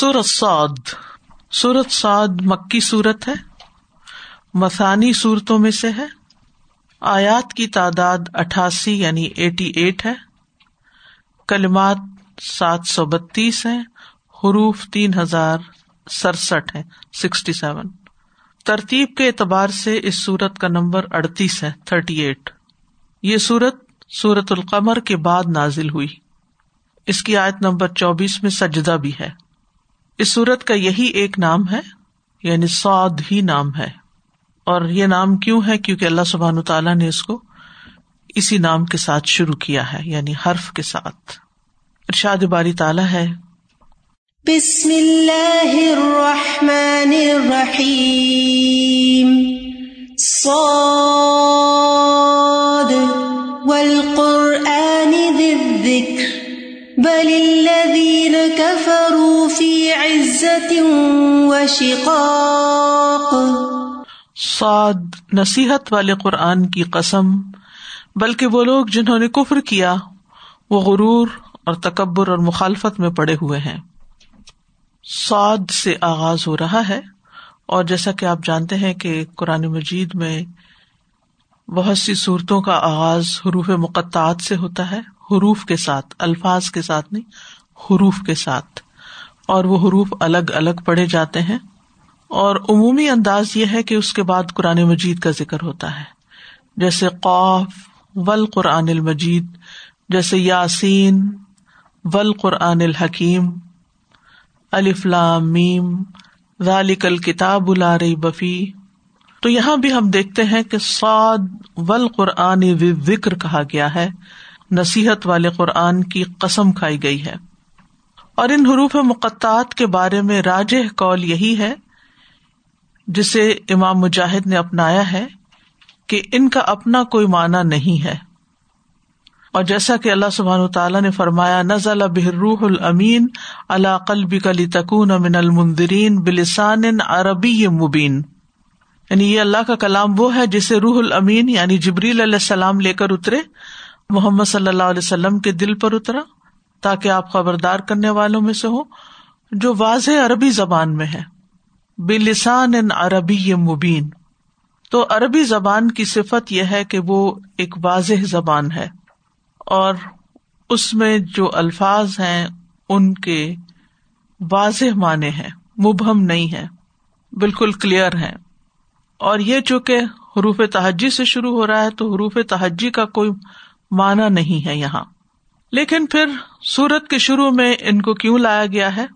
سورت سعد۔ سورت سعد مکی صورت ہے۔ مسانی صورتوں میں سے ہے۔ آیات کی تعداد اٹھاسی یعنی ایٹی ایٹ ہے۔ کلمات سات سو بتیس ہے حروف تین ہزار سڑسٹھ ہے سکسٹی سیون۔ ترتیب کے اعتبار سے اس سورت کا نمبر اڑتیس ہے، تھرٹی ایٹ۔ یہ سورت سورت القمر کے بعد نازل ہوئی۔ اس کی آیت نمبر چوبیس میں سجدہ بھی ہے۔ اس سورت کا یہی ایک نام ہے یعنی سعد ہی نام ہے۔ اور یہ نام کیوں ہے؟ کیونکہ اللہ سبحان تعالیٰ نے اس کو اسی نام کے ساتھ شروع کیا ہے یعنی حرف کے ساتھ۔ ارشاد باری تعالیٰ ہے۔ بسم اللہ الرحمن الرحیم۔ صاد والقرآن ذی الذکر۔ بل الذین کفروا فی عزت وشقاق. سعد نصیحت والے قرآن کی قسم، بلکہ وہ لوگ جنہوں نے کفر کیا، وہ غرور اور تکبر اور مخالفت میں پڑے ہوئے ہیں۔ سعد سے آغاز ہو رہا ہے، اور جیسا کہ آپ جانتے ہیں کہ قرآن مجید میں بہت سی صورتوں کا آغاز حروف مقطعات سے ہوتا ہے۔ حروف کے ساتھ، الفاظ کے ساتھ نہیں، حروف کے ساتھ۔ اور وہ حروف الگ الگ پڑھے جاتے ہیں۔ اور عمومی انداز یہ ہے کہ اس کے بعد قرآن مجید کا ذکر ہوتا ہے۔ جیسے قوف ول قرآن المجید۔ جیسے یاسین ول قرآن الحکیم میم۔ ذالک الکتاب الار بفی تو یہاں بھی ہم دیکھتے ہیں کہ سعد ول قرآن ذکر کہا گیا ہے۔ نصیحت والے قرآن کی قسم کھائی گئی ہے۔ اور ان حروف مقطعات کے بارے میں راج کال یہی ہے، جسے امام مجاہد نے اپنایا ہے، کہ ان کا اپنا کوئی معنی نہیں ہے۔ اور جیسا کہ اللہ سبحان تعالیٰ نے فرمایا، نزل روح المین اللہ قلب کلی تکون امن المندرین بلسان عربی مبین۔ یعنی یہ اللہ کا کلام وہ ہے جسے روح المین یعنی جبریل علیہ السلام لے کر اترے محمد صلی اللہ علیہ وسلم کے دل پر اترا تاکہ آپ خبردار کرنے والوں میں سے ہو، جو واضح عربی زبان میں ہے۔ بلسان ان عربی مبین۔ تو عربی زبان کی صفت یہ ہے کہ وہ ایک واضح زبان ہے اور اس میں جو الفاظ ہیں، ان کے واضح معنی ہیں، مبہم نہیں ہے بالکل کلیئر ہے اور یہ چونکہ حروف تہجی سے شروع ہو رہا ہے، تو حروف تہجی کا کوئی معنی نہیں ہے یہاں۔ لیکن پھر سورت کے شروع میں ان کو کیوں لایا گیا ہے؟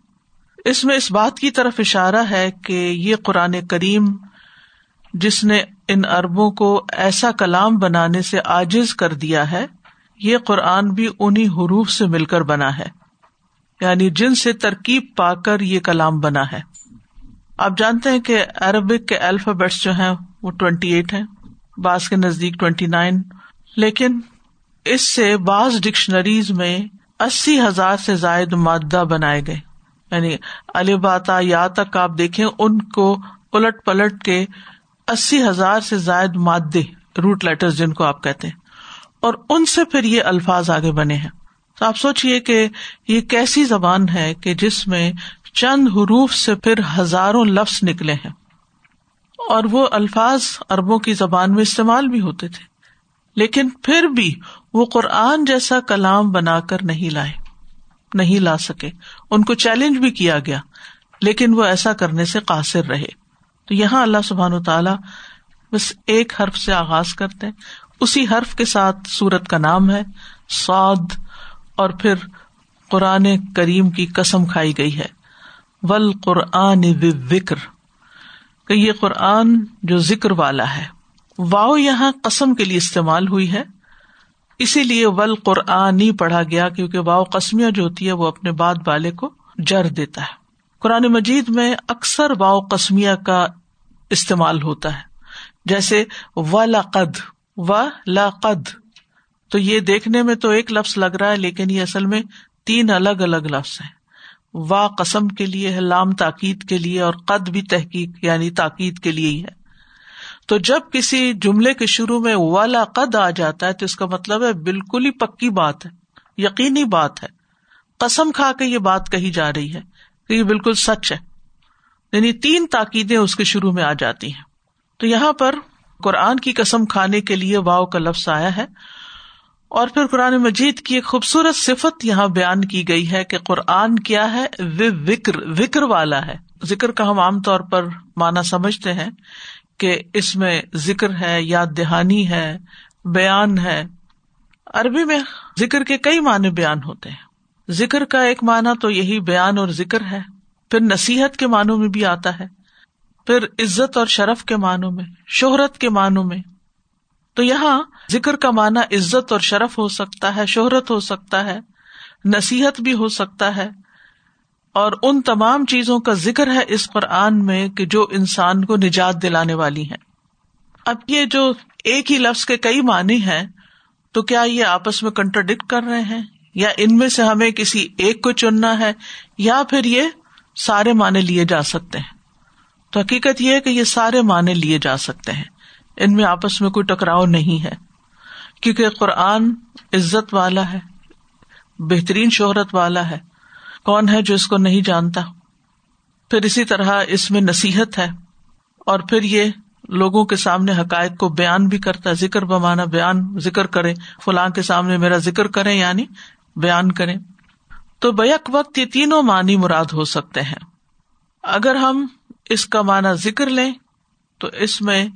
اس میں اس بات کی طرف اشارہ ہے کہ یہ قرآن کریم جس نے ان اربوں کو ایسا کلام بنانے سے آجز کر دیا ہے، یہ قرآن بھی انہیں حروف سے مل کر بنا ہے۔ یعنی جن سے ترکیب پا کر یہ کلام بنا ہے۔ آپ جانتے ہیں کہ عربک کے الفابیٹس جو ہیں وہ ٹوینٹی ایٹ ہے بعض کے نزدیک ٹوینٹی نائن۔ لیکن اس سے بعض ڈکشنریز میں اسی ہزار سے زائد مادہ بنائے گئے۔ یعنی الباتا یا تک آپ دیکھیں ان کو الٹ پلٹ کے اسی ہزار سے زائد مادے، روٹ لیٹر جن کو آپ کہتے ہیں۔ اور ان سے پھر یہ الفاظ آگے بنے ہیں۔ تو آپ سوچیے کہ یہ کیسی زبان ہے کہ جس میں چند حروف سے پھر ہزاروں لفظ نکلے ہیں۔ اور وہ الفاظ اربوں کی زبان میں استعمال بھی ہوتے تھے۔ لیکن پھر بھی وہ قرآن جیسا کلام بنا کر نہیں لائے، نہیں لا سکے۔ ان کو چیلنج بھی کیا گیا، لیکن وہ ایسا کرنے سے قاصر رہے۔ تو یہاں اللہ سبحان و تعالیٰ بس ایک حرف سے آغاز کرتے اسی حرف کے ساتھ سورت کا نام ہے سعد اور پھر قرآن کریم کی قسم کھائی گئی ہے۔ ول قرآن ذکر کہ یہ قرآن جو ذکر والا ہے۔ واؤ یہاں قسم کے لیے استعمال ہوئی ہے۔ اسی لیے ول قرآنی پڑھا گیا کیونکہ واؤ قسمیاں جو ہوتی ہے وہ اپنے بعد والے کو جر دیتا ہے۔ قرآن مجید میں اکثر واؤ قسمیہ کا استعمال ہوتا ہے۔ جیسے و لقد و لقد تو یہ دیکھنے میں تو ایک لفظ لگ رہا ہے لیکن یہ اصل میں تین الگ الگ لفظ ہیں۔ وا قسم کے لیے ہے، لام تاکید کے لیے اور قد بھی تحقیق یعنی تاکید کے لیے ہی ہے۔ تو جب کسی جملے کے شروع میں والا قد آ جاتا ہے تو اس کا مطلب ہے بالکل ہی پکی بات ہے، یقینی بات ہے۔ قسم کھا کے یہ بات کہی جا رہی ہے کہ یہ بالکل سچ ہے۔ یعنی تین تاکیدیں اس کے شروع میں آ جاتی ہیں۔ تو یہاں پر قرآن کی قسم کھانے کے لیے واؤ کا لفظ آیا ہے۔ اور پھر قرآن مجید کی ایک خوبصورت صفت یہاں بیان کی گئی ہے کہ قرآن کیا ہے وکر وکر والا ہے۔ ذکر کا ہم عام طور پر مانا سمجھتے ہیں۔ کہ اس میں ذکر ہے یاد دہانی ہے، بیان ہے۔ عربی میں ذکر کے کئی معنی بیان ہوتے ہیں۔ ذکر کا ایک معنی تو یہی بیان اور ذکر ہے۔ پھر نصیحت کے معنوں میں بھی آتا ہے۔ پھر عزت اور شرف کے معنوں میں، شہرت کے معنوں میں۔ تو یہاں ذکر کا معنی عزت اور شرف ہو سکتا ہے، شہرت ہو سکتا ہے، نصیحت بھی ہو سکتا ہے۔ اور ان تمام چیزوں کا ذکر ہے اس قرآن میں کہ جو انسان کو نجات دلانے والی ہیں۔ اب یہ جو ایک ہی لفظ کے کئی معنی ہیں، تو کیا یہ آپس میں کنٹرڈکٹ کر رہے ہیں؟ یا ان میں سے ہمیں کسی ایک کو چننا ہے، یا پھر یہ سارے معنی لیے جا سکتے ہیں؟ تو حقیقت یہ ہے کہ یہ سارے معنی لیے جا سکتے ہیں۔ ان میں آپس میں کوئی ٹکراؤ نہیں ہے۔ کیونکہ قرآن عزت والا ہے، بہترین شہرت والا ہے۔ کون ہے جو اس کو نہیں جانتا؟ پھر اسی طرح اس میں نصیحت ہے، اور پھر یہ لوگوں کے سامنے حقائق کو بیان بھی کرتا ہے ذکر بمانا، بیان ذکر کرے فلاں کے سامنے میرا ذکر کرے یعنی بیان کرے تو بیک وقت یہ تینوں معنی مراد ہو سکتے ہیں۔ اگر ہم اس کا معنی ذکر لیں، تو اس میں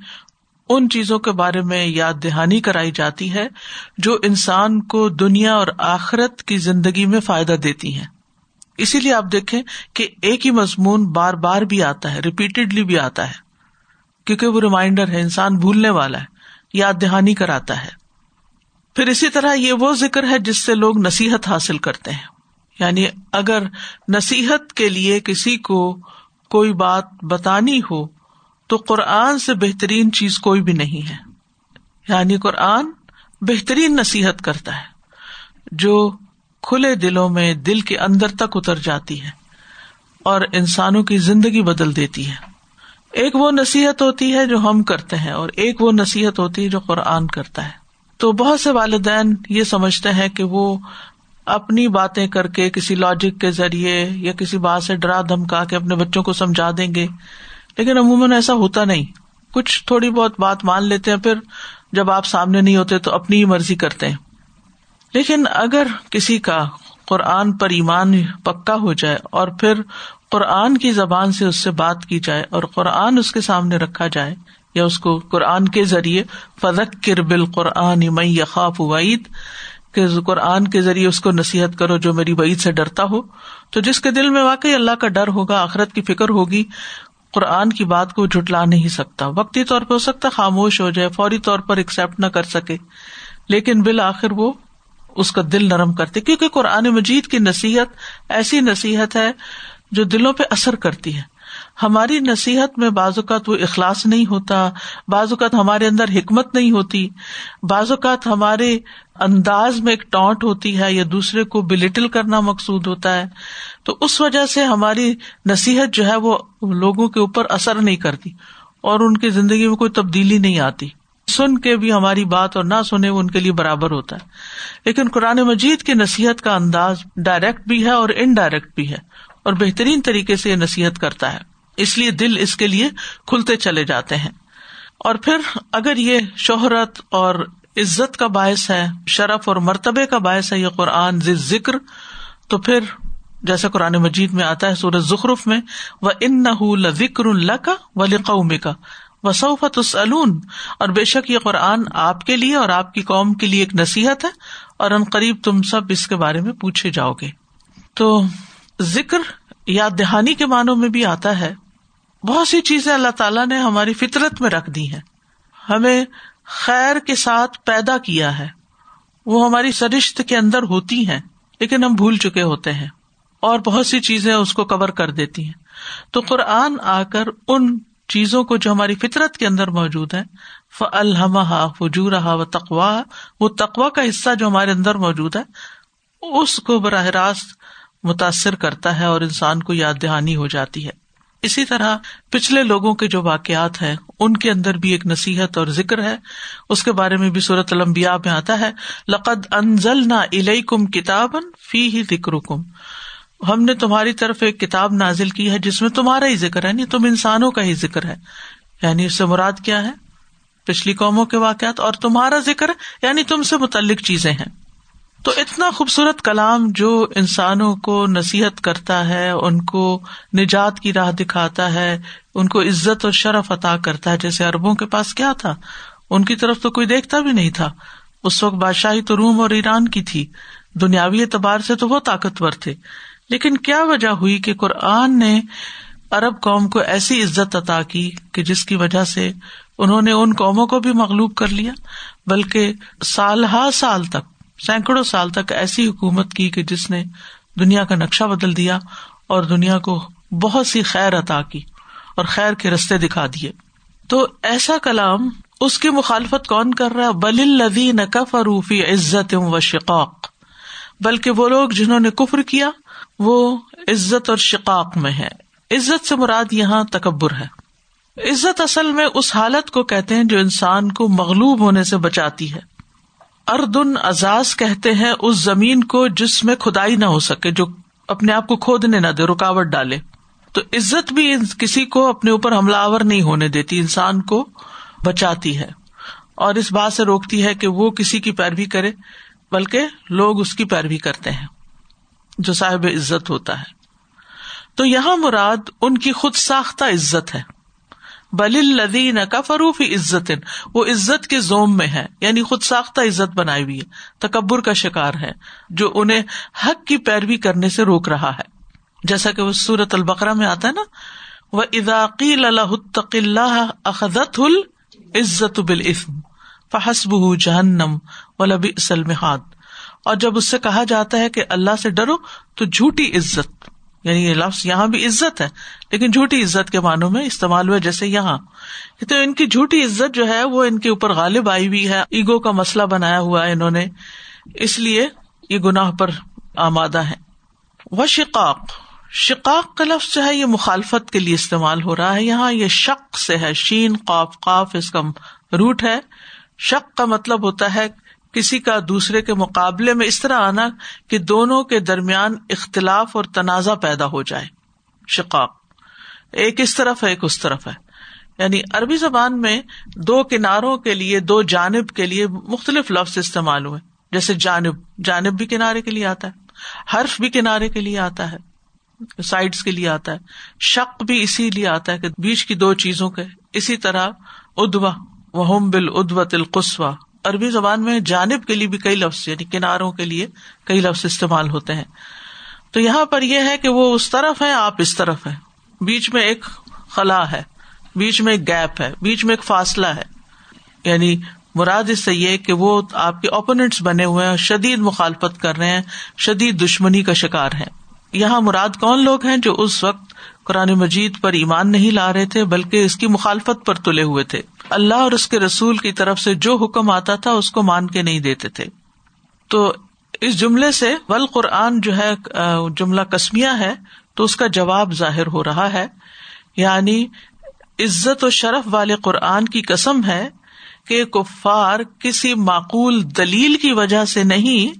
ان چیزوں کے بارے میں یاد دہانی کرائی جاتی ہے، جو انسان کو دنیا اور آخرت کی زندگی میں فائدہ دیتی ہیں۔ اسی لیے آپ دیکھیں کہ ایک ہی مضمون بار بار بھی آتا ہے ریپیٹڈلی بھی آتا ہے۔ کیونکہ وہ ریمائنڈر ہے، انسان بھولنے والا ہے، یاد دہانی کراتا ہے۔ پھر اسی طرح یہ وہ ذکر ہے جس سے لوگ نصیحت حاصل کرتے ہیں۔ یعنی اگر نصیحت کے لیے کسی کو کوئی بات بتانی ہو، تو قرآن سے بہترین چیز کوئی بھی نہیں ہے۔ یعنی قرآن بہترین نصیحت کرتا ہے۔ جو کھلے دلوں میں دل کے اندر تک اتر جاتی ہے اور انسانوں کی زندگی بدل دیتی ہے۔ ایک وہ نصیحت ہوتی ہے جو ہم کرتے ہیں اور ایک وہ نصیحت ہوتی ہے جو قرآن کرتا ہے۔ تو بہت سے والدین یہ سمجھتے ہیں کہ وہ اپنی باتیں کر کے کسی لاجک کے ذریعے یا کسی بات سے ڈرا دھمکا کے اپنے بچوں کو سمجھا دیں گے۔ لیکن عموماً ایسا ہوتا نہیں۔ کچھ تھوڑی بہت بات مان لیتے ہیں، پھر جب آپ سامنے نہیں ہوتے تو اپنی ہی مرضی کرتے ہیں۔ لیکن اگر کسی کا قرآن پر ایمان پکا ہو جائے اور پھر قرآن کی زبان سے اس سے بات کی جائے اور قرآن اس کے سامنے رکھا جائے یا اس کو قرآن کے ذریعے فضک کر بال قرآن مئی یقاف وعید کہ قرآن کے ذریعے اس کو نصیحت کرو جو میری وعید سے ڈرتا ہو۔ تو جس کے دل میں واقعی اللہ کا ڈر ہوگا، آخرت کی فکر ہوگی، قرآن کی بات کو جھٹلا نہیں سکتا۔ وقتی طور پہ ہو سکتا خاموش ہو جائے، فوری طور پر ایکسپٹ نہ کر سکے، لیکن بالآخر وہ اس کا دل نرم کرتے، کیونکہ قرآن مجید کی نصیحت ایسی نصیحت ہے جو دلوں پہ اثر کرتی ہے۔ ہماری نصیحت میں بعض اوقات وہ اخلاص نہیں ہوتا، بعض اوقات ہمارے اندر حکمت نہیں ہوتی، بعض اوقات ہمارے انداز میں ایک ٹانٹ ہوتی ہے یا دوسرے کو بلٹل کرنا مقصود ہوتا ہے۔ تو اس وجہ سے ہماری نصیحت جو ہے وہ لوگوں کے اوپر اثر نہیں کرتی اور ان کی زندگی میں کوئی تبدیلی نہیں آتی۔ سن کے بھی ہماری بات اور نہ سنے ان کے لیے برابر ہوتا ہے۔ لیکن قرآن مجید کی نصیحت کا انداز ڈائریکٹ بھی ہے اور انڈائریکٹ بھی ہے اور بہترین طریقے سے یہ نصیحت کرتا ہے۔ اس لیے دل اس کے لیے کھلتے چلے جاتے ہیں۔ اور پھر اگر یہ شہرت اور عزت کا باعث ہے، شرف اور مرتبے کا باعث ہے یہ قرآن ذکر، تو پھر جیسے قرآن مجید میں آتا ہے سورج ظخرف میں وہ ان نہ ذکر اللہ کا و لقوم کا وصوفت السلون اور بے شک یہ قرآن آپ کے لیے اور آپ کی قوم کے لیے ایک نصیحت ہے، اور ان قریب تم سب اس کے بارے میں پوچھے جاؤ گے۔ تو ذکر یا دہانی کے معنوں میں بھی آتا ہے۔ بہت سی چیزیں اللہ تعالیٰ نے ہماری فطرت میں رکھ دی ہیں۔ ہمیں خیر کے ساتھ پیدا کیا ہے۔ وہ ہماری سرشت کے اندر ہوتی ہیں، لیکن ہم بھول چکے ہوتے ہیں۔ اور بہت سی چیزیں اس کو کور کر دیتی ہیں۔ تو قرآن آ کر ان چیزوں کو جو ہماری فطرت کے اندر موجود ہے ف الحمہ فجور و تقوا وہ تقوا کا حصہ جو ہمارے اندر موجود ہے، اس کو براہ راست متاثر کرتا ہے اور انسان کو یاد دہانی ہو جاتی ہے۔ اسی طرح پچھلے لوگوں کے جو واقعات ہیں، ان کے اندر بھی ایک نصیحت اور ذکر ہے۔ اس کے بارے میں بھی صورت المبیا میں آتا ہے، لقد انزل نہ کم کتاب فی ہی ذکر کم ہم نے تمہاری طرف ایک کتاب نازل کی ہے جس میں تمہارا ہی ذکر ہے نہیں تم انسانوں کا ہی ذکر ہے۔ یعنی اس سے مراد کیا ہے؟ پچھلی قوموں کے واقعات اور تمہارا ذکر یعنی تم سے متعلق چیزیں ہیں۔ تو اتنا خوبصورت کلام جو انسانوں کو نصیحت کرتا ہے، ان کو نجات کی راہ دکھاتا ہے، ان کو عزت اور شرف عطا کرتا ہے، جیسے اربوں کے پاس کیا تھا؟ ان کی طرف تو کوئی دیکھتا بھی نہیں تھا۔ اس وقت بادشاہی تو روم اور ایران کی تھی۔ دنیاوی اعتبار سے تو وہ طاقتور تھے۔ لیکن کیا وجہ ہوئی کہ قرآن نے ارب قوم کو ایسی عزت عطا کی کہ جس کی وجہ سے انہوں نے ان قوموں کو بھی مغلوب کر لیا؟ بلکہ سال ہا سال تک، سینکڑوں سال تک ایسی حکومت کی کہ جس نے دنیا کا نقشہ بدل دیا اور دنیا کو بہت سی خیر عطا کی اور خیر کے رستے دکھا دیے۔ تو ایسا کلام اس کی مخالفت کون کر رہا بل الدی نقف اروفی عزت و شقاق۔ بلکہ وہ لوگ جنہوں نے کفر کیا وہ عزت اور شقاق میں ہے۔ عزت سے مراد یہاں تکبر ہے۔ عزت اصل میں اس حالت کو کہتے ہیں جو انسان کو مغلوب ہونے سے بچاتی ہے۔ اردن اعزاز کہتے ہیں اس زمین کو جس میں کھدائی نہ ہو سکے، جو اپنے آپ کو کھودنے نہ دے، رکاوٹ ڈالے۔ تو عزت بھی کسی کو اپنے اوپر حملہ آور نہیں ہونے دیتی، انسان کو بچاتی ہے۔ اور اس بات سے روکتی ہے کہ وہ کسی کی پیروی کرے، بلکہ لوگ اس کی پیروی کرتے ہیں۔ جو صاحب عزت ہوتا ہے۔ تو یہاں مراد ان کی خود ساختہ عزت ہے۔ بل الدین کا فروفی عزت وہ عزت کے زوم میں ہے یعنی خود ساختہ عزت بنائی ہوئی ہے، تکبر کا شکار ہے جو انہیں حق کی پیروی کرنے سے روک رہا ہے۔ جیسا کہ وہ سورت البقرا میں آتا ہے نا وہ اداقیل اللہ اخذت العزت بالعفم فحسب جہنم و لبی اسلمحاد اور جب اس سے کہا جاتا ہے کہ اللہ سے ڈرو تو جھوٹی عزت یعنی یہ لفظ یہاں بھی عزت ہے، لیکن جھوٹی عزت کے معنوں میں استعمال ہوا جیسے یہاں۔ تو ان کی جھوٹی عزت جو ہے وہ ان کے اوپر غالب آئی ہوئی ہے، ایگو کا مسئلہ بنایا ہوا ہے انہوں نے، اس لیے یہ گناہ پر آمادہ ہے وہ شقاق شقاق کا لفظ جو ہے یہ مخالفت کے لیے استعمال ہو رہا ہے۔ یہاں یہ شک سے ہے، شین، قاف قاف اس کا روٹ ہے۔ شک کا مطلب ہوتا ہے کسی کا دوسرے کے مقابلے میں اس طرح آنا کہ دونوں کے درمیان اختلاف اور تنازع پیدا ہو جائے۔ شقاق۔ ایک اس طرف ہے، ایک اس طرف ہے۔ یعنی عربی زبان میں دو کناروں کے لیے، دو جانب کے لیے مختلف لفظ استعمال ہوئے۔ جیسے جانب جانب بھی کنارے کے لیے آتا ہے، حرف بھی کنارے کے لیے آتا ہے سائڈس کے لیے آتا ہے شک بھی اسی لیے آتا ہے کہ بیچ کی دو چیزوں کے۔ اسی طرح ادوا وہ بل ادو تلقسوا عربی زبان میں جانب کے لیے بھی کئی لفظ یعنی کناروں کے لیے کئی لفظ استعمال ہوتے ہیں۔ تو یہاں پر یہ ہے کہ وہ اس طرف ہے آپ اس طرف ہے بیچ میں ایک خلا ہے، بیچ میں ایک گیپ ہے، بیچ میں ایک فاصلہ ہے۔ یعنی مراد اس سے یہ کہ وہ آپ کے اوپوننٹس بنے ہوئے ہیں، شدید مخالفت کر رہے ہیں، شدید دشمنی کا شکار ہے یہاں مراد کون لوگ ہیں جو اس وقت قرآن مجید پر ایمان نہیں لا رہے تھے، بلکہ اس کی مخالفت پر تلے ہوئے تھے۔ اللہ اور اس کے رسول کی طرف سے جو حکم آتا تھا، اس کو مان کے نہیں دیتے تھے۔ تو اس جملے سے ول قرآن جو ہے جملہ کسمیا ہے، تو اس کا جواب ظاہر ہو رہا ہے۔ یعنی عزت و شرف والے قرآن کی قسم ہے کہ کفار کسی معقول دلیل کی وجہ سے نہیں،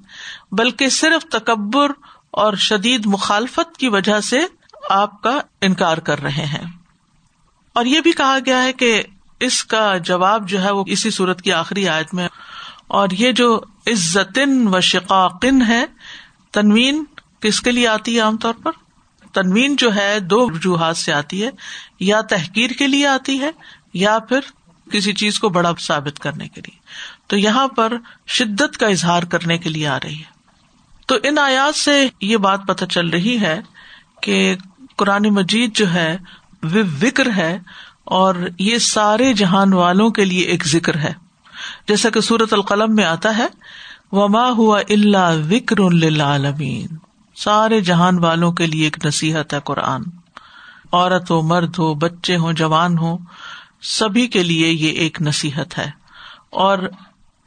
بلکہ صرف تکبر اور شدید مخالفت کی وجہ سے آپ کا انکار کر رہے ہیں۔ اور یہ بھی کہا گیا ہے کہ اس کا جواب جو ہے وہ اسی صورت کی آخری آیت میں اور یہ جو عزت و شقاقن ہے، تنوین کس کے لیے آتی ہے عام طور پر؟ تنوین جو ہے دو وجوہات سے آتی ہے۔ یا تحقیر کے لیے آتی ہے، یا پھر کسی چیز کو بڑا ثابت کرنے کے لیے۔ تو یہاں پر شدت کا اظہار کرنے کے لیے آ رہی ہے۔ تو ان آیات سے یہ بات پتہ چل رہی ہے کہ قرآن مجید جو ہے، وہ وکر ہے اور یہ سارے جہان والوں کے لیے ایک ذکر ہے۔ جیسا کہ سورت القلم میں آتا ہے، وما ہوا اللہ وکر للعالمین سارے جہان والوں کے لیے ایک نصیحت ہے قرآن۔ عورت ہو، مرد ہو، بچے ہوں، جوان ہو سبھی کے لیے یہ ایک نصیحت ہے۔ اور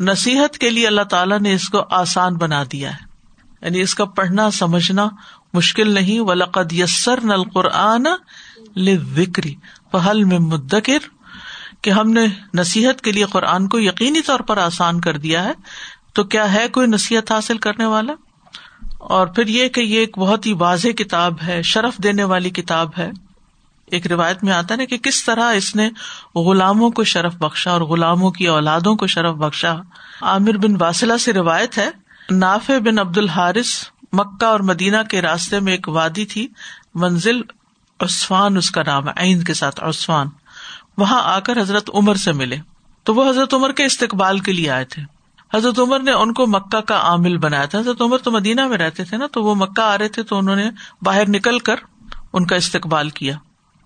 نصیحت کے لیے اللہ تعالیٰ نے اس کو آسان بنا دیا ہے۔ یعنی اس کا پڑھنا، سمجھنا مشکل نہیں۔ و لقد یسر نل قرآن وکری پہل میں مدکر کہ ہم نے نصیحت کے لیے قرآن کو یقینی طور پر آسان کر دیا ہے، تو کیا ہے کوئی نصیحت حاصل کرنے والا؟ اور پھر یہ کہ یہ ایک بہت ہی واضح کتاب ہے، شرف دینے والی کتاب ہے۔ ایک روایت میں آتا نا کہ کس طرح اس نے غلاموں کو شرف بخشا اور غلاموں کی اولادوں کو شرف بخشا۔ عامر بن واسلہ سے روایت ہے ناف بن عبد الحارث مکہ اور مدینہ کے راستے میں ایک وادی تھی، منزل عثفان اس کا نام ہے کے ساتھ عثفان وہاں آ کر حضرت عمر سے ملے۔ تو وہ حضرت عمر کے استقبال کے لیے آئے تھے۔ حضرت عمر نے ان کو مکہ کا عامل بنایا تھا۔ حضرت عمر تو مدینہ میں رہتے تھے نا، تو وہ مکہ آ رہے تھے تو انہوں نے باہر نکل کر ان کا استقبال کیا۔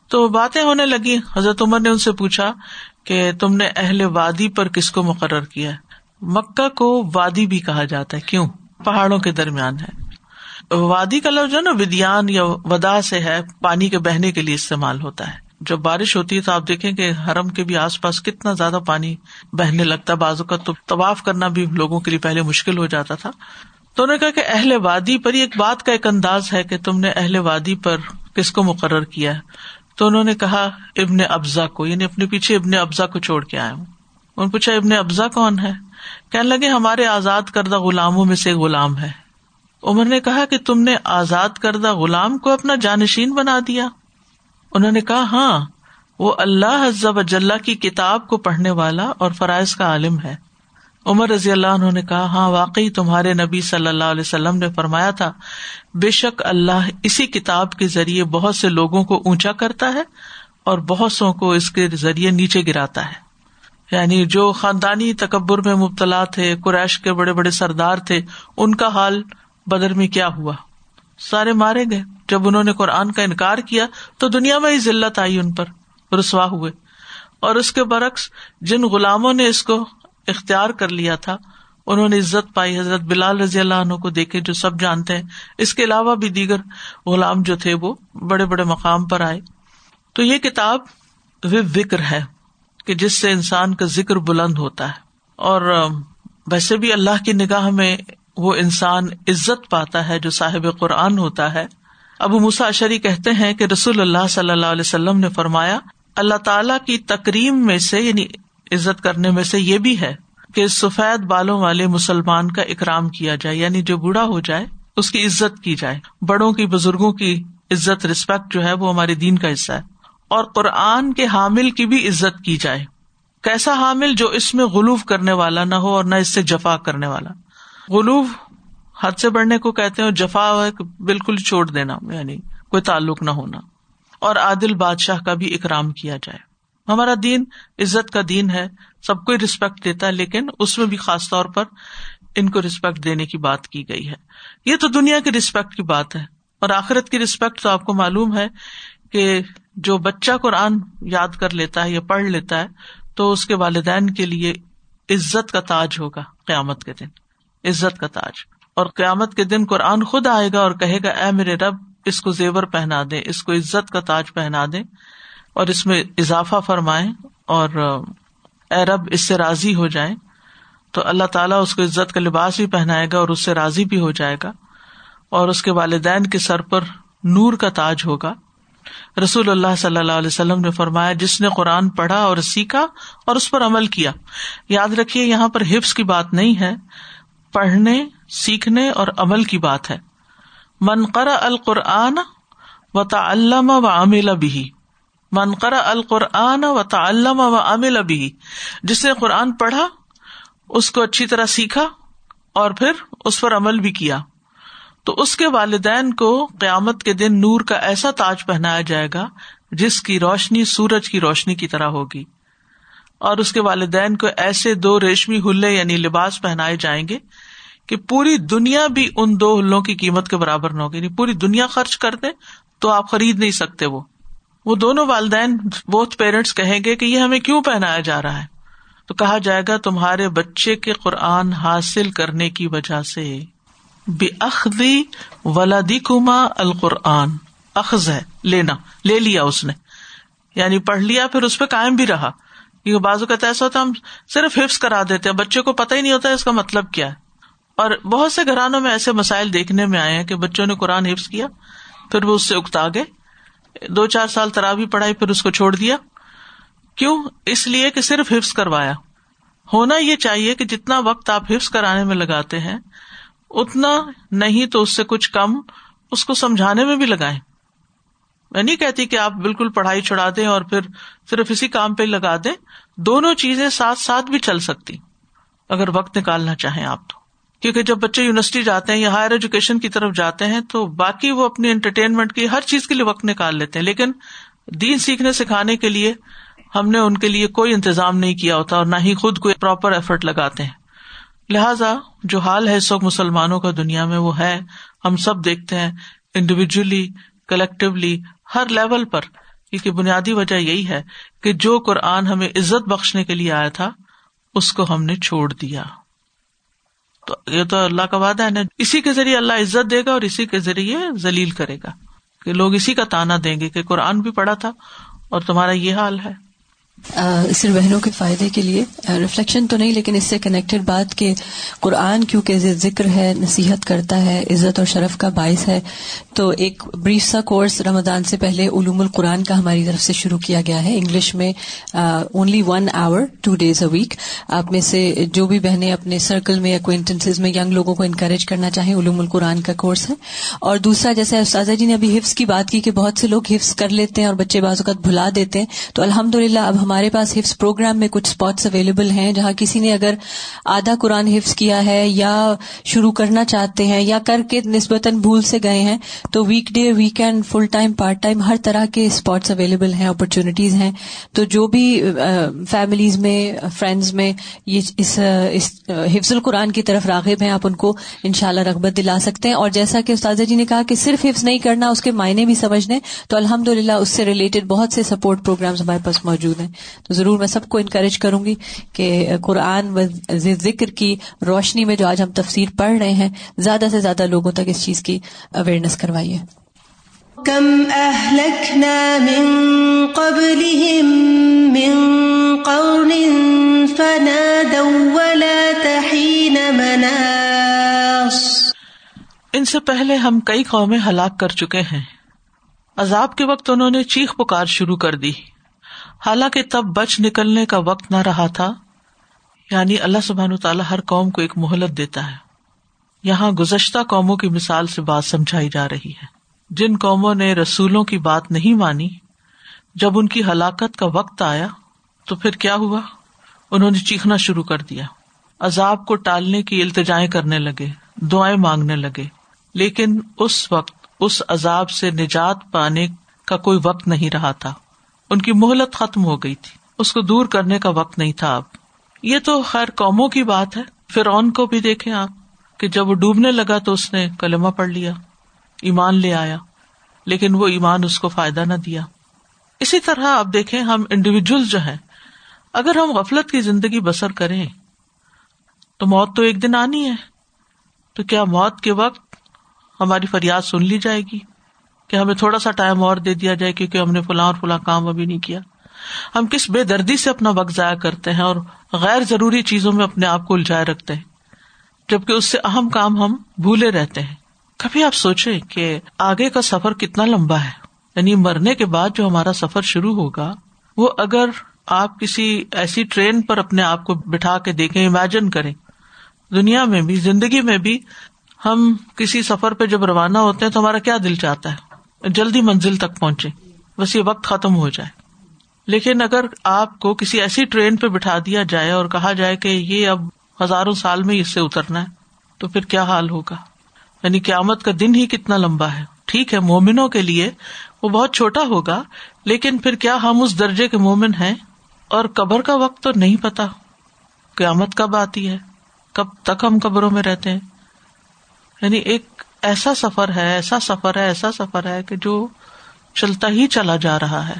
تو باتیں ہونے لگی حضرت عمر نے ان سے پوچھا کہ تم نے اہل وادی پر کس کو مقرر کیا مکہ کو وادی بھی کہا جاتا ہے۔ کیوں؟ پہاڑوں کے درمیان ہے۔ وادی کا لفظ جو نا، ودیان یا ودا سے ہے، پانی کے بہنے کے لیے استعمال ہوتا ہے۔ جب بارش ہوتی ہے تو آپ دیکھیں کہ حرم کے بھی آس پاس کتنا زیادہ پانی بہنے لگتا ہے۔ بازو کا تو طواف کرنا بھی لوگوں کے لیے پہلے مشکل ہو جاتا تھا۔ تو انہوں نے کہا کہ اہل وادی پر ایک بات کا ایک انداز ہے کہ تم نے اہل وادی پر کس کو مقرر کیا ہے۔ تو انہوں نے کہا، ابن ابزا کو یعنی اپنے پیچھے ابن ابزا کو چھوڑ کے آئے ہوں۔ پوچھا، ابن ابزا کون ہے؟ کہنے لگے، ہمارے آزاد کردہ غلاموں میں سے غلام ہے۔ عمر نے کہا کہ تم نے آزاد کردہ غلام کو اپنا جانشین بنا دیا۔ انہوں نے کہا ہاں وہ اللہ حضب اجلّہ کی کتاب کو پڑھنے والا اور فرائض کا عالم ہے۔ عمر رضی اللہ عنہ نے کہا ہاں واقعی تمہارے نبی صلی اللہ علیہ وسلم نے فرمایا تھا، بے شک اللہ اسی کتاب کے ذریعے بہت سے لوگوں کو اونچا کرتا ہے اور بہت سو کو اس کے ذریعے نیچے گراتا ہے۔ یعنی جو خاندانی تکبر میں مبتلا تھے، قریش کے بڑے بڑے سردار تھے، ان کا حال بدر میں کیا ہوا؟ سارے مارے گئے۔ جب انہوں نے قرآن کا انکار کیا تو دنیا میں ہی ذلت آئی ان پر، رسوا ہوئے۔ اور اس کے برعکس جن غلاموں نے اس کو اختیار کر لیا تھا، انہوں نے عزت پائی۔ حضرت بلال رضی اللہ عنہ کو دیکھے، جو سب جانتے ہیں۔ اس کے علاوہ بھی دیگر غلام جو تھے، وہ بڑے بڑے مقام پر آئے۔ تو یہ کتاب وکر ہے کہ جس سے انسان کا ذکر بلند ہوتا ہے۔ اور ویسے بھی اللہ کی نگاہ میں وہ انسان عزت پاتا ہے جو صاحب قرآن ہوتا ہے۔ ابو مسا اشری کہتے ہیں کہ رسول اللہ صلی اللہ علیہ وسلم نے فرمایا، اللہ تعالی کی تکریم میں سے یعنی عزت کرنے میں سے یہ بھی ہے کہ سفید بالوں والے مسلمان کا اکرام کیا جائے یعنی جو بوڑھا ہو جائے، اس کی عزت کی جائے۔ بڑوں کی، بزرگوں کی عزت ریسپیکٹ جو ہے، وہ ہمارے دین کا حصہ ہے۔ اور قرآن کے حامل کی بھی عزت کی جائے۔ کیسا حامل جو اس میں غلوف کرنے والا نہ ہو اور نہ اس سے جفا کرنے والا۔ غلوف حد سے بڑھنے کو کہتے ہیں جفا بالکل چھوڑ دینا یعنی کوئی تعلق نہ ہونا۔ اور عادل بادشاہ کا بھی اکرام کیا جائے۔ ہمارا دین عزت کا دین ہے، سب کو ریسپیکٹ دیتا ہے، لیکن اس میں بھی خاص طور پر ان کو ریسپیکٹ دینے کی بات کی گئی ہے۔ یہ تو دنیا کی ریسپیکٹ کی بات ہے، اور آخرت کی ریسپیکٹ تو آپ کو معلوم ہے کہ جو بچہ قرآن یاد کر لیتا ہے یا پڑھ لیتا ہے، تو اس کے والدین کے لیے عزت کا تاج ہوگا قیامت کے دن۔ عزت کا تاج۔ اور قیامت کے دن قرآن خود آئے گا اور کہے گا، اے میرے رب، اس کو زیور پہنا دے، اس کو عزت کا تاج پہنا دے۔ اور اس میں اضافہ فرمائے اور، اے رب، اس سے راضی ہو جائے۔ تو اللہ تعالیٰ اس کو عزت کا لباس بھی پہنائے گا اور اس سے راضی بھی ہو جائے گا۔ اور اس کے والدین کے سر پر نور کا تاج ہوگا۔ رسول اللہ صلی اللہ علیہ وسلم نے فرمایا، جس نے قرآن پڑھا اور سیکھا اور اس پر عمل کیا۔ یاد رکھیے، یہاں پر حفظ کی بات نہیں ہے۔ پڑھنے، سیکھنے اور عمل کی بات ہے۔ منقر القرآن و تعلم و عامل بھی منقر القرآن و تعلم و عامل بھی جس نے قرآن پڑھا، اس کو اچھی طرح سیکھا اور پھر اس پر عمل بھی کیا۔ تو اس کے والدین کو قیامت کے دن نور کا ایسا تاج پہنایا جائے گا جس کی روشنی سورج کی روشنی کی طرح ہوگی۔ اور اس کے والدین کو ایسے دو ریشمی ہلے یعنی لباس پہنائے جائیں گے کہ پوری دنیا بھی ان دو ہلوں کی قیمت کے برابر نہ ہوگی یعنی پوری دنیا خرچ کر دیں تو آپ خرید نہیں سکتے وہ۔ وہ دونوں والدین بہت پیرنٹس کہیں گے کہ یہ ہمیں کیوں پہنایا جا رہا ہے؟ تو کہا جائے گا، تمہارے بچے کے قرآن حاصل کرنے کی وجہ سے۔ بے اخذی ولادی کما القرآن۔ اخذ ہے، لینا، لے لیا اس نے۔ یعنی پڑھ لیا، پھر اس پہ کائم بھی رہا۔ کیونکہ بازو کا ایسا ہوتا ہم صرف حفظ کرا دیتے ہیں، بچے کو پتہ ہی نہیں ہوتا اس کا مطلب کیا ہے۔ اور بہت سے گھرانوں میں ایسے مسائل دیکھنے میں آئے ہیں کہ بچوں نے قرآن حفظ کیا، پھر وہ اس سے اکتا گئے۔ دو چار سال ترابی پڑھائی، پھر اس کو چھوڑ دیا۔ کیوں؟ اس لیے کہ صرف حفظ کروایا۔ ہونا یہ چاہیے کہ جتنا وقت آپ حفظ کرانے میں لگاتے ہیں، اتنا نہیں تو اس سے کچھ کم اس کو سمجھانے میں بھی لگائیں۔ میں نہیں کہتی کہ آپ بالکل پڑھائی چھڑا دیں اور پھر صرف اسی کام پہ لگا دیں، دونوں چیزیں ساتھ ساتھ بھی چل سکتی، اگر وقت نکالنا چاہیں آپ تو۔ کیونکہ جب بچے یونیورسٹی جاتے ہیں یا ہائر ایجوکیشن کی طرف جاتے ہیں تو باقی وہ اپنی انٹرٹینمنٹ کی ہر چیز کے لیے وقت نکال لیتے ہیں، لیکن دین سیکھنے سکھانے کے لیے ہم نے ان کے لیے کوئی انتظام نہیں کیا ہوتا اور نہ ہی خود کو پراپر ایفرٹ لگاتے ہیں۔ لہذا جو حال ہے سب مسلمانوں کا دنیا میں وہ ہے، ہم سب دیکھتے ہیں انڈیویجلی کلیکٹولی ہر لیول پر، کیونکہ بنیادی وجہ یہی ہے کہ جو قرآن ہمیں عزت بخشنے کے لیے آیا تھا، اس کو ہم نے چھوڑ دیا۔ تو یہ تو اللہ کا وعدہ ہے نا، اسی کے ذریعے اللہ عزت دے گا اور اسی کے ذریعے ذلیل کرے گا۔ کہ لوگ اسی کا تانا دیں گے کہ قرآن بھی پڑھا تھا اور تمہارا یہ حال ہے۔ صرف بہنوں کے فائدے کے لیے ریفلیکشن تو نہیں، لیکن اس سے کنیکٹڈ بات کہ قرآن کیونکہ ذکر ہے، نصیحت کرتا ہے، عزت اور شرف کا باعث ہے۔ تو ایک بریف سا کورس رمضان سے پہلے علوم القرآن کا ہماری طرف سے شروع کیا گیا ہے۔ انگلش میں only one hour two days a week آپ میں سے جو بھی بہنیں اپنے سرکل میں اکوینٹنس میں ینگ لوگوں کو انکریج کرنا چاہیں، علوم القرآن کا کورس ہے۔ اور دوسرا، جیسے استاذہ جی نے ابھی حفظ کی بات کی کہ بہت سے لوگ حفظ کر لیتے ہیں اور بچے بعض اوقات بھلا دیتے ہیں، تو الحمد للہ اب ہمارے پاس حفظ پروگرام میں کچھ اسپاٹس اویلیبل ہیں جہاں کسی نے اگر آدھا قرآن حفظ کیا ہے یا شروع کرنا چاہتے ہیں یا کر کے نسبتاً بھول سے گئے ہیں، تو weekday weekend full time part time ہر طرح کے اسپاٹس اویلیبل ہیں اپرچونیٹیز ہیں۔ تو جو بھی فیملیز میں فرینڈز میں یہ اس حفظ القرآن کی طرف راغب ہیں، آپ ان کو ان شاء اللہ رغبت دلا سکتے ہیں۔ اور جیسا کہ استاذہ جی نے کہا کہ صرف حفظ نہیں کرنا، اس کے معنی بھی سمجھنے۔ تو الحمد اس سے ریلیٹڈ بہت سے سپورٹ پروگرامز ہمارے پاس موجود ہیں۔ تو ضرور میں سب کو انکریج کروں گی کہ قرآن و ذکر کی روشنی میں جو آج ہم تفسیر پڑھ رہے ہیں زیادہ سے زیادہ لوگوں تک اس چیز کی اویئرنیس کروائیے۔ کم من من قبلهم قرن ولا تحین مناص۔ ان سے پہلے ہم کئی قومیں ہلاک کر چکے ہیں۔ عذاب کے وقت انہوں نے چیخ پکار شروع کر دی۔ حالانکہ تب بچ نکلنے کا وقت نہ رہا تھا۔ یعنی اللہ سبحان تعالیٰ ہر قوم کو ایک مہلت دیتا ہے۔ یہاں گزشتہ قوموں کی مثال سے بات سمجھائی جا رہی ہے۔ جن قوموں نے رسولوں کی بات نہیں مانی، جب ان کی ہلاکت کا وقت آیا تو پھر کیا ہوا؟ انہوں نے چیخنا شروع کر دیا۔ عذاب کو ٹالنے کی التجائیں کرنے لگے، دعائیں مانگنے لگے۔ لیکن اس وقت، اس عذاب سے نجات پانے کا کوئی وقت نہیں رہا تھا۔ ان کی مہلت ختم ہو گئی تھی۔ اس کو دور کرنے کا وقت نہیں تھا اب۔ یہ تو خیر قوموں کی بات ہے۔ فرعون کو بھی دیکھیں آپ کہ جب وہ ڈوبنے لگا تو اس نے کلمہ پڑھ لیا۔ ایمان لے آیا۔ لیکن وہ ایمان اس کو فائدہ نہ دیا۔ اسی طرح آپ دیکھیں ہم انڈیویجل جو ہیں، اگر ہم غفلت کی زندگی بسر کریں، تو موت تو ایک دن آنی ہے۔ تو کیا موت کے وقت ہماری فریاد سن لی جائے گی؟ کہ ہمیں تھوڑا سا ٹائم اور دے دیا جائے کیونکہ ہم نے فلاں اور فلاں کام ابھی نہیں کیا۔ ہم کس بے دردی سے اپنا وقت ضائع کرتے ہیں اور غیر ضروری چیزوں میں اپنے آپ کو الجھائے رکھتے ہیں۔ جبکہ اس سے اہم کام ہم بھولے رہتے ہیں۔ کبھی آپ سوچے کہ آگے کا سفر کتنا لمبا ہے۔ یعنی مرنے کے بعد جو ہمارا سفر شروع ہوگا، وہ اگر آپ کسی ایسی ٹرین پر اپنے آپ کو بٹھا کے دیکھیں امیجن کریں۔ دنیا میں بھی، زندگی میں بھی ہم کسی سفر پہ جب روانہ ہوتے ہیں تو ہمارا کیا دل چاہتا ہے؟ جلدی منزل تک پہنچے۔ بس یہ وقت ختم ہو جائے۔ لیکن اگر آپ کو کسی ایسی ٹرین پہ بٹھا دیا جائے اور کہا جائے کہ یہ اب ہزاروں سال میں اس سے اترنا ہے، تو پھر کیا حال ہوگا؟ یعنی قیامت کا دن ہی کتنا لمبا ہے۔ ٹھیک ہے، مومنوں کے لیے وہ بہت چھوٹا ہوگا، لیکن پھر کیا ہم اس درجے کے مومن ہیں؟ اور قبر کا وقت تو نہیں پتا۔ قیامت کب آتی ہے؟ کب تک ہم قبروں میں رہتے ہیں؟ یعنی ایک ایسا سفر ہے، ایسا سفر ہے، ایسا سفر ہے کہ جو چلتا ہی چلا جا رہا ہے۔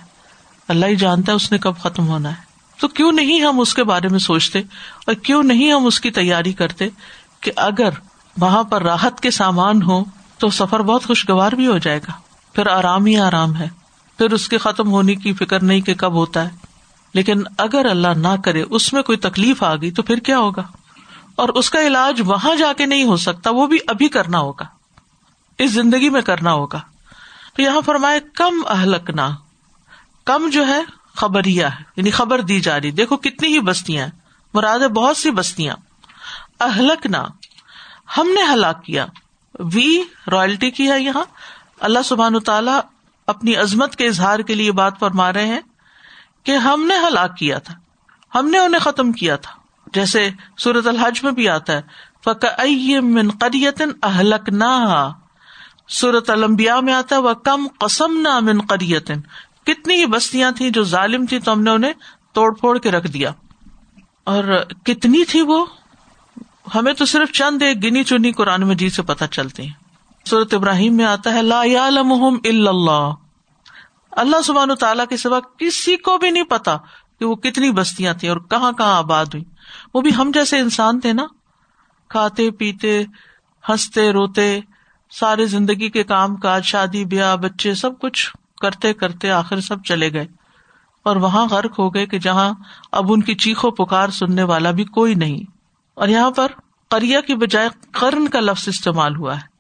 اللہ ہی جانتا ہے اس نے کب ختم ہونا ہے۔ تو کیوں نہیں ہم اس کے بارے میں سوچتے اور کیوں نہیں ہم اس کی تیاری کرتے کہ اگر وہاں پر راحت کے سامان ہو تو سفر بہت خوشگوار بھی ہو جائے گا۔ پھر آرام ہی آرام ہے۔ پھر اس کے ختم ہونے کی فکر نہیں کہ کب ہوتا ہے۔ لیکن اگر اللہ نہ کرے، اس میں کوئی تکلیف آ گئی تو پھر کیا ہوگا؟ اور اس کا علاج وہاں جا کے نہیں ہو سکتا، وہ بھی ابھی کرنا ہوگا۔ اس زندگی میں کرنا ہوگا۔ تو یہاں فرمائے، کم اہلک نہ کم جو ہے خبریا ہے۔ یعنی خبر دی جا رہی۔ دیکھو کتنی ہی بستیاں مراد بہت سی بستیاں۔ اہلک نہ ہم نے ہلاک کیا۔ وی، رائلٹی کی ہے یہاں۔ اللہ سبحان تعالیٰ اپنی عظمت کے اظہار کے لیے بات فرما رہے ہیں کہ ہم نے ہلاک کیا تھا۔ ہم نے انہیں ختم کیا تھا۔ جیسے سورت الحج میں بھی آتا ہے فق من قریتن اہلک نہ سورت المبیا میں آتا ہے وہ کم قسم نہ من قریتن کتنی ہی بستیاں تھیں جو ظالم تھی، تو ہم نے انہیں توڑ پھوڑ کے رکھ دیا۔ اور کتنی تھی وہ؟ ہمیں تو صرف چند ایک گنی چنی قرآن مجید سے پتہ چلتی ہیں۔ صورت ابراہیم میں آتا ہے، لا الا اللہ۔ اللہ سبحان تعالیٰ کے سوا کسی کو بھی نہیں پتا کہ وہ کتنی بستیاں تھیں اور کہاں کہاں آباد ہوئی وہ بھی ہم جیسے انسان تھے نا؟ کھاتے پیتے، ہنستے، روتے سارے زندگی کے کام کاج، شادی، بیاہ، بچے سب کچھ کرتے کرتے آخر سب چلے گئے۔ اور وہاں غرق ہو گئے کہ جہاں اب ان کی چیخو پکار سننے والا بھی کوئی نہیں۔ اور یہاں پر کریا کی بجائے کرن کا لفظ استعمال ہوا ہے۔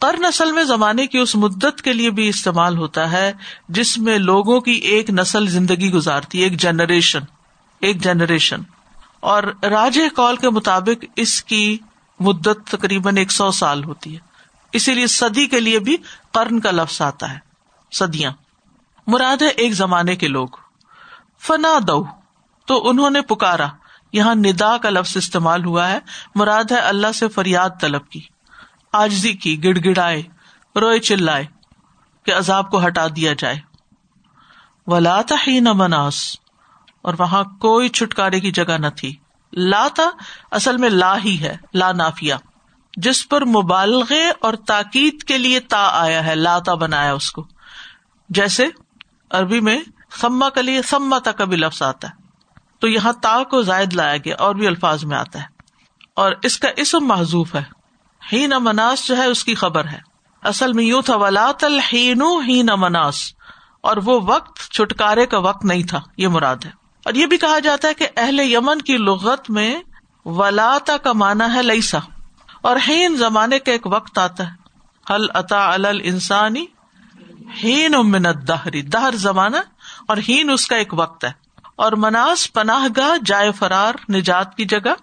کرن اصل میں زمانے کی اس مدت کے لیے بھی استعمال ہوتا ہے جس میں لوگوں کی ایک نسل زندگی گزارتی ایک جنریشن ایک جنریشن۔ اور راج کال کے مطابق اس کی مدت تقریباً ایک سو سال ہوتی ہے۔ اسی لیے صدی کے لیے بھی کرن کا لفظ آتا ہے سدیاں مراد ہے ایک زمانے کے لوگ۔ فنا دو تو انہوں نے پکارا۔ یہاں ندا کا لفظ استعمال ہوا ہے۔ مراد ہے اللہ سے فریاد طلب کی۔ آجزی کی گڑ گڑائے روئے چلائے، کہ عذاب کو ہٹا دیا جائے۔ ولا ہی نہ مناس، اور وہاں کوئی چھٹکارے کی جگہ نہ تھی۔ لاتا اصل میں لا ہی ہے، لا نافیا جس پر مبالغے اور تاکید کے لیے تا آیا ہے لاتا بنایا اس کو۔ جیسے عربی میں سما کے لیے سما کا بھی لفظ آتا ہے۔ تو یہاں تا کو زائد لایا گیا، اور بھی الفاظ میں آتا ہے۔ اور اس کا اسم محضوف ہے۔ ہی نہ مناس جو ہے، اس کی خبر ہے۔ اصل میں یوں تھا، ولا تل ہی نہ مناس۔ اور وہ وقت، چھٹکارے کا وقت نہیں تھا، یہ مراد ہے۔ اور یہ بھی کہا جاتا ہے کہ اہل یمن کی لغت میں ولاتا کا مانا ہے لئیسا اور ہین زمانے کا ایک وقت آتا ہے۔ حل اتا انسانی ہین امن دہری دہر زمانہ اور ہین اس کا ایک وقت ہے۔ اور مناس پناہ گاہ جائے فرار، نجات کی جگہ۔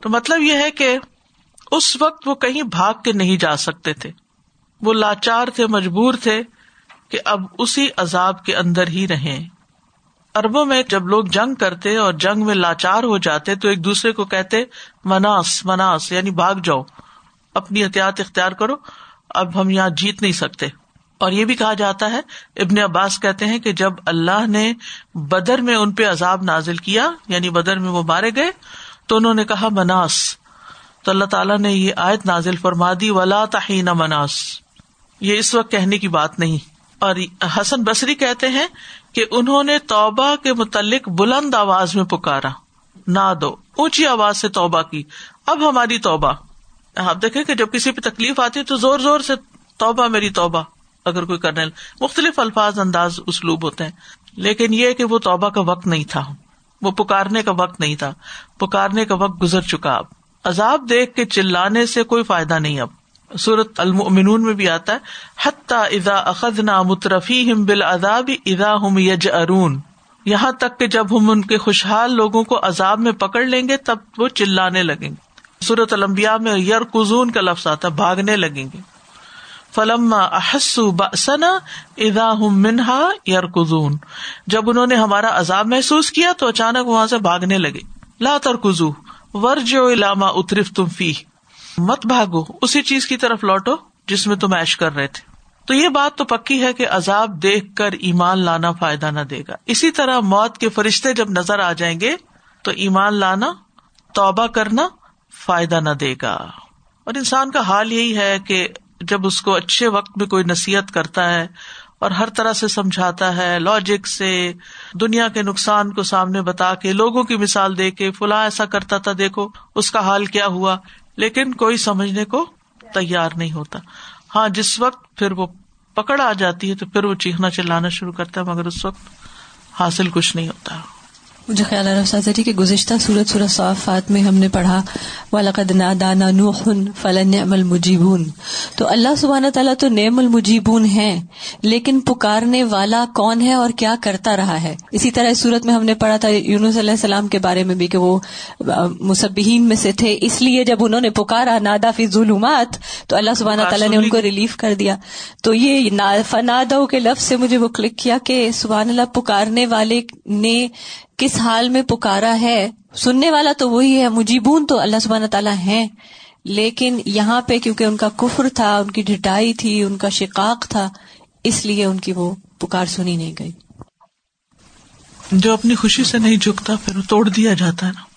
تو مطلب یہ ہے کہ اس وقت وہ کہیں بھاگ کے نہیں جا سکتے تھے۔ وہ لاچار تھے، مجبور تھے کہ اب اسی عذاب کے اندر ہی رہے اربوں میں جب لوگ جنگ کرتے اور جنگ میں لاچار ہو جاتے تو ایک دوسرے کو کہتے، مناس مناس یعنی بھاگ جاؤ۔ اپنی احتیاط اختیار کرو۔ اب ہم یہاں جیت نہیں سکتے۔ اور یہ بھی کہا جاتا ہے، ابن عباس کہتے ہیں کہ جب اللہ نے بدر میں ان پہ عذاب نازل کیا یعنی بدر میں وہ مارے گئے، تو انہوں نے کہا، مناس تو اللہ تعالیٰ نے یہ آیت نازل فرما دی، ولا تحین مناس یہ اس وقت کہنے کی بات نہیں۔ اور حسن بصری کہتے ہیں کہ انہوں نے توبہ کے متعلق بلند آواز میں پکارا۔ نہ دو، اونچی آواز سے توبہ کی۔ اب ہماری توبہ۔ آپ دیکھیں کہ جب کسی پہ تکلیف آتی ہے تو زور زور سے توبہ میری توبہ۔ اگر کوئی کرنے مختلف الفاظ، انداز، اسلوب ہوتے ہیں۔ لیکن یہ کہ وہ توبہ کا وقت نہیں تھا۔ وہ پکارنے کا وقت نہیں تھا۔ پکارنے کا وقت گزر چکا۔ اب عذاب دیکھ کے چلانے سے کوئی فائدہ نہیں اب۔ سورت المنون میں بھی آتا ہے، حتیٰ ادا اخذ نہ مترفی ہم بال ہم یج ارون یہاں تک کہ جب ہم ان کے خوشحال لوگوں کو عذاب میں پکڑ لیں گے، تب وہ چلانے لگیں گے۔ سورت المبیا میں یر کزون کا لفظ آتا ہے، بھاگنے لگیں گے۔ فلما احسو بسنا ادا ہوں منہا یار کزون جب انہوں نے ہمارا عذاب محسوس کیا تو اچانک وہاں سے بھاگنے لگے۔ لا تر کزو ور جو علامہ اترف تم فی مت بھاگو، اسی چیز کی طرف لوٹو جس میں تم ایش کر رہے تھے۔ تو یہ بات تو پکی ہے کہ عذاب دیکھ کر ایمان لانا فائدہ نہ دے گا۔ اسی طرح موت کے فرشتے جب نظر آ جائیں گے تو ایمان لانا، توبہ کرنا فائدہ نہ دے گا۔ اور انسان کا حال یہی ہے کہ جب اس کو اچھے وقت میں کوئی نصیحت کرتا ہے اور ہر طرح سے سمجھاتا ہے لاجک سے، دنیا کے نقصان کو سامنے بتا کے، لوگوں کی مثال دے کے، فلاں ایسا کرتا تھا، دیکھو، اس کا حال کیا ہوا؟ لیکن کوئی سمجھنے کو تیار نہیں ہوتا۔ ہاں جس وقت پھر وہ پکڑ آ جاتی ہے تو پھر وہ چیخنا چلانا شروع کرتا ہے، مگر اس وقت حاصل کچھ نہیں ہوتا۔ مجھے خیال آ رہا جی کہ گزشتہ سورت سورت صافات میں ہم نے پڑھا والد نادانا نوخن فلن نعم المجیبون تو اللہ سبحانہ تعالیٰ تو نعم المجیبون ہے لیکن پکارنے والا کون ہے اور کیا کرتا رہا ہے؟ اسی طرح اس صورت میں ہم نے پڑھا تھا یونس علیہ السلام کے بارے میں بھی کہ وہ مصبین میں سے تھے اس لیے جب انہوں نے پکارا نادا فی ظلمات تو اللہ سبحانہ تعالیٰ نے ان کو ریلیف کر دیا۔ تو یہ فنادو کے لفظ سے مجھے وہ کلک کیا کہ سبحان اللہ پکارنے والے نے کس حال میں پکارا ہے، سننے والا تو وہی ہے، مجیبون تو اللہ سبحانہ تعالیٰ ہیں۔ لیکن یہاں پہ کیونکہ ان کا کفر تھا، ان کی ڈٹائی تھی، ان کا شقاق تھا، اس لیے ان کی وہ پکار سنی نہیں گئی۔ جو اپنی خوشی سے نہیں جھکتا، پھر توڑ دیا جاتا ہے نا۔